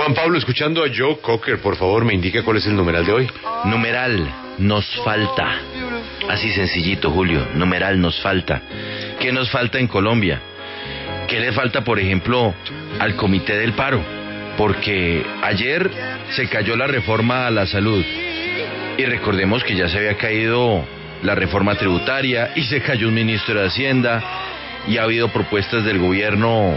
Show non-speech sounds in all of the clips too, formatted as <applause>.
Juan Pablo, escuchando a Joe Cocker, por favor, me indica cuál es el numeral de hoy. Numeral, nos falta. Así sencillito, Julio. Numeral, nos falta. ¿Qué nos falta en Colombia? ¿Qué le falta, por ejemplo, al Comité del Paro? Porque ayer se cayó la reforma a la salud. Y recordemos que ya se había caído la reforma tributaria y se cayó un ministro de Hacienda y ha habido propuestas del gobierno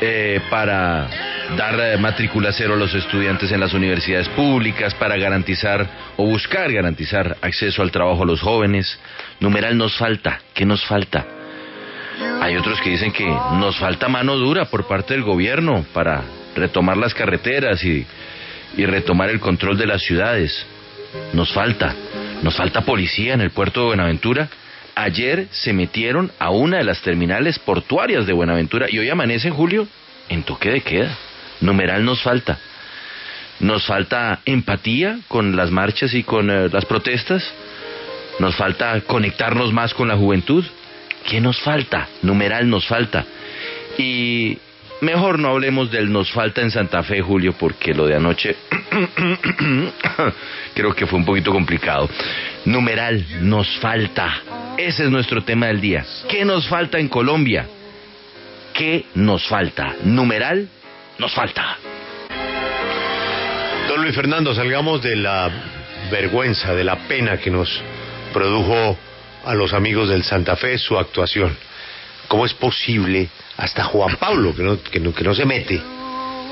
eh, para dar eh, matrícula cero a los estudiantes en las universidades públicas, para garantizar o buscar garantizar acceso al trabajo a los jóvenes. Numeral nos falta, ¿qué nos falta? Hay otros que dicen que nos falta mano dura por parte del gobierno para retomar las carreteras y, y retomar el control de las ciudades. Nos falta, nos falta policía en el puerto de Buenaventura. Ayer se metieron a una de las terminales portuarias de Buenaventura y hoy amanece en julio en toque de queda. Numeral nos falta. Nos falta empatía con las marchas y con eh, las protestas. Nos falta conectarnos más con la juventud. ¿Qué nos falta? Numeral nos falta. Y mejor no hablemos del nos falta en Santa Fe, Julio, porque lo de anoche <coughs> creo que fue un poquito complicado. Numeral nos falta. Ese es nuestro tema del día. ¿Qué nos falta en Colombia? ¿Qué nos falta? Numeral nos falta. Don Luis Fernando, salgamos de la vergüenza, de la pena que nos produjo a los amigos del Santa Fe su actuación. ¿Cómo es posible hasta Juan Pablo, que no, que no, que no se mete?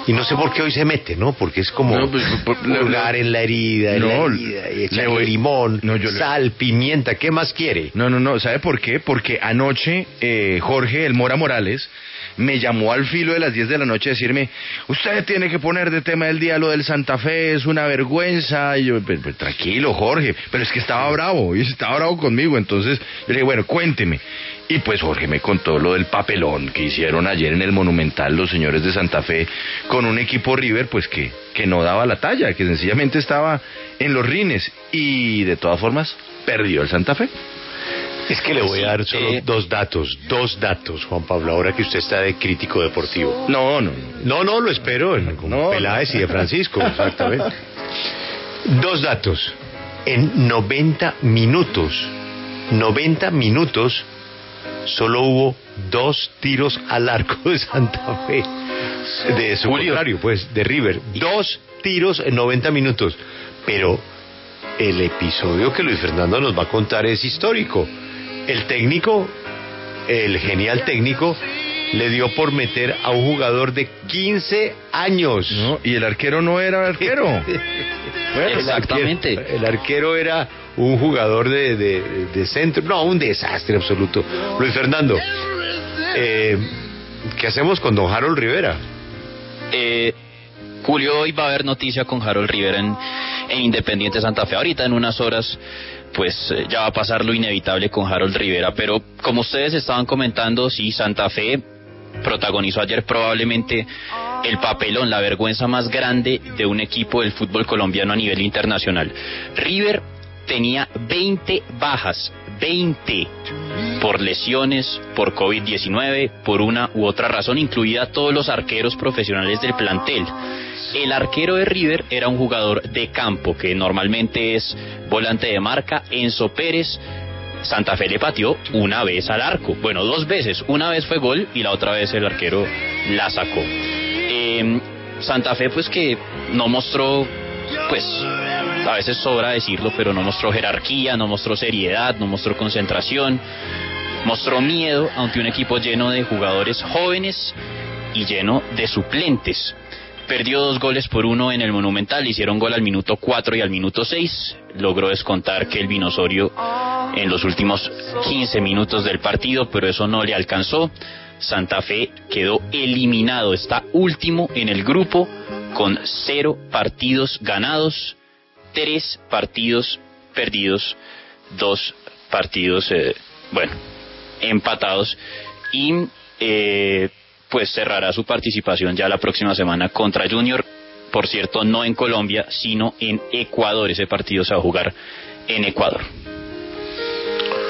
Y no sé por qué hoy se mete, ¿no? Porque es como No, pues, por- pulgar en la herida, en No, la herida, y le voy- limón, No, yo le- sal, pimienta, ¿qué más quiere? No, no, no. ¿Sabe por qué? Porque anoche eh, Jorge El Mora Morales me llamó al filo de las 10 de la noche a decirme, usted tiene que poner de tema del día lo del Santa Fe, es una vergüenza. Y yo, "Pues, pues, tranquilo, Jorge, pero es que estaba bravo, y estaba bravo conmigo. Entonces yo le dije, bueno, cuénteme. Y pues Jorge me contó lo del papelón que hicieron ayer en el Monumental los señores de Santa Fe con un equipo River, pues que, que no daba la talla, que sencillamente estaba en los rines. Y de todas formas, perdió el Santa Fe. Es que le voy a dar solo eh, dos datos, dos datos, Juan Pablo, ahora que usted está de crítico deportivo. No, no. No, no, lo espero, en, con No, Peláez y de Francisco, exactamente. Dos datos. En 90 minutos, 90 minutos, solo hubo dos tiros al arco de Santa Fe. De su Julio. contrario, pues, de River. Dos tiros en 90 minutos. Pero el episodio que Luis Fernando nos va a contar es histórico. El técnico, el genial técnico, le dio por meter a un jugador de 15 años. No, y el arquero no era <laughs> arquero. Exactamente. arquero- El arquero era un jugador de, de- de centro. No, un desastre absoluto. Luis Fernando, eh, ¿qué hacemos con don Harold Rivera? Eh, Julio, hoy va a haber noticia con Harold Rivera en, en Independiente Santa Fe. Ahorita en unas horas, pues eh, ya va a pasar lo inevitable con Harold Rivera. Pero como ustedes estaban comentando, sí, Santa Fe protagonizó ayer probablemente el papelón, la vergüenza más grande de un equipo del fútbol colombiano a nivel internacional. River tenía 20 bajas, 20 por lesiones, por COVID-19, por una u otra razón, incluida todos los arqueros profesionales del plantel. El arquero de River era un jugador de campo, que normalmente es volante de marca, Enzo Pérez. Santa Fe le pateó una vez al arco, bueno, dos veces, una vez fue gol y la otra vez el arquero la sacó. Eh, Santa Fe pues que no mostró, pues a veces sobra decirlo, pero no mostró jerarquía, no mostró seriedad, no mostró concentración, mostró miedo ante un equipo lleno de jugadores jóvenes y lleno de suplentes. Perdió dos goles por uno en el Monumental, hicieron gol al minuto 4 y al minuto 6. Logró descontar que el Vinosorio en los últimos 15 minutos del partido, pero eso no le alcanzó. Santa Fe quedó eliminado, está último en el grupo con cero partidos ganados, tres partidos perdidos, dos partidos, eh, bueno, empatados y eh, pues cerrará su participación ya la próxima semana contra Junior. Por cierto, no en Colombia, sino en Ecuador. Ese partido se va a jugar en Ecuador.